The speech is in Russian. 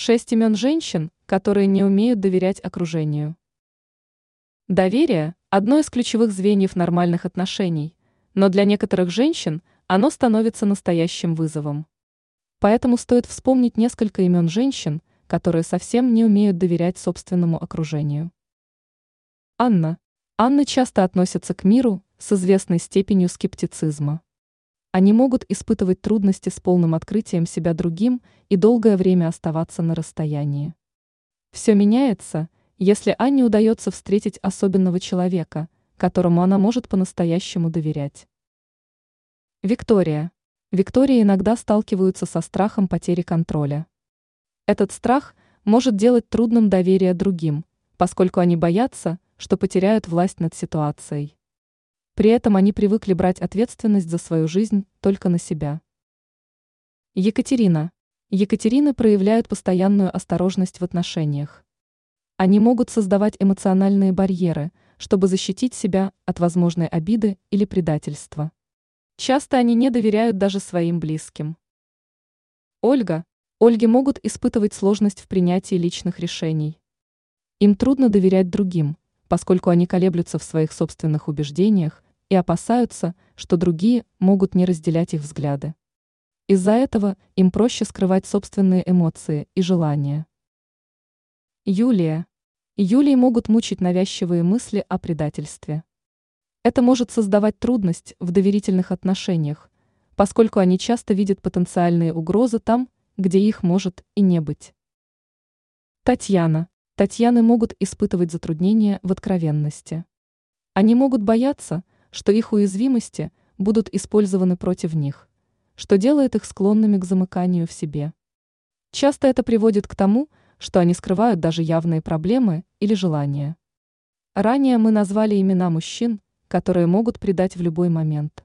Шесть имен женщин, которые не умеют доверять окружению. Доверие – одно из ключевых звеньев нормальных отношений, но для некоторых женщин оно становится настоящим вызовом. Поэтому стоит вспомнить несколько имен женщин, которые совсем не умеют доверять собственному окружению. Анна. Анны часто относятся к миру с известной степенью скептицизма. Они могут испытывать трудности с полным открытием себя другим и долгое время оставаться на расстоянии. Все меняется, если Анне удается встретить особенного человека, которому она может по-настоящему доверять. Виктория. Виктория иногда сталкиваются со страхом потери контроля. Этот страх может делать трудным доверие другим, поскольку они боятся, что потеряют власть над ситуацией. При этом они привыкли брать ответственность за свою жизнь только на себя. Екатерина. Екатерины проявляют постоянную осторожность в отношениях. Они могут создавать эмоциональные барьеры, чтобы защитить себя от возможной обиды или предательства. Часто они не доверяют даже своим близким. Ольга. Ольги могут испытывать сложность в принятии личных решений. Им трудно доверять другим, поскольку они колеблются в своих собственных убеждениях и опасаются, что другие могут не разделять их взгляды. Из-за этого им проще скрывать собственные эмоции и желания. Юлия. Юлии могут мучить навязчивые мысли о предательстве. Это может создавать трудность в доверительных отношениях, поскольку они часто видят потенциальные угрозы там, где их может и не быть. Татьяна. Татьяны могут испытывать затруднения в откровенности. Они могут бояться, что их уязвимости будут использованы против них, что делает их склонными к замыканию в себе. Часто это приводит к тому, что они скрывают даже явные проблемы или желания. Ранее мы назвали имена мужчин, которые могут предать в любой момент.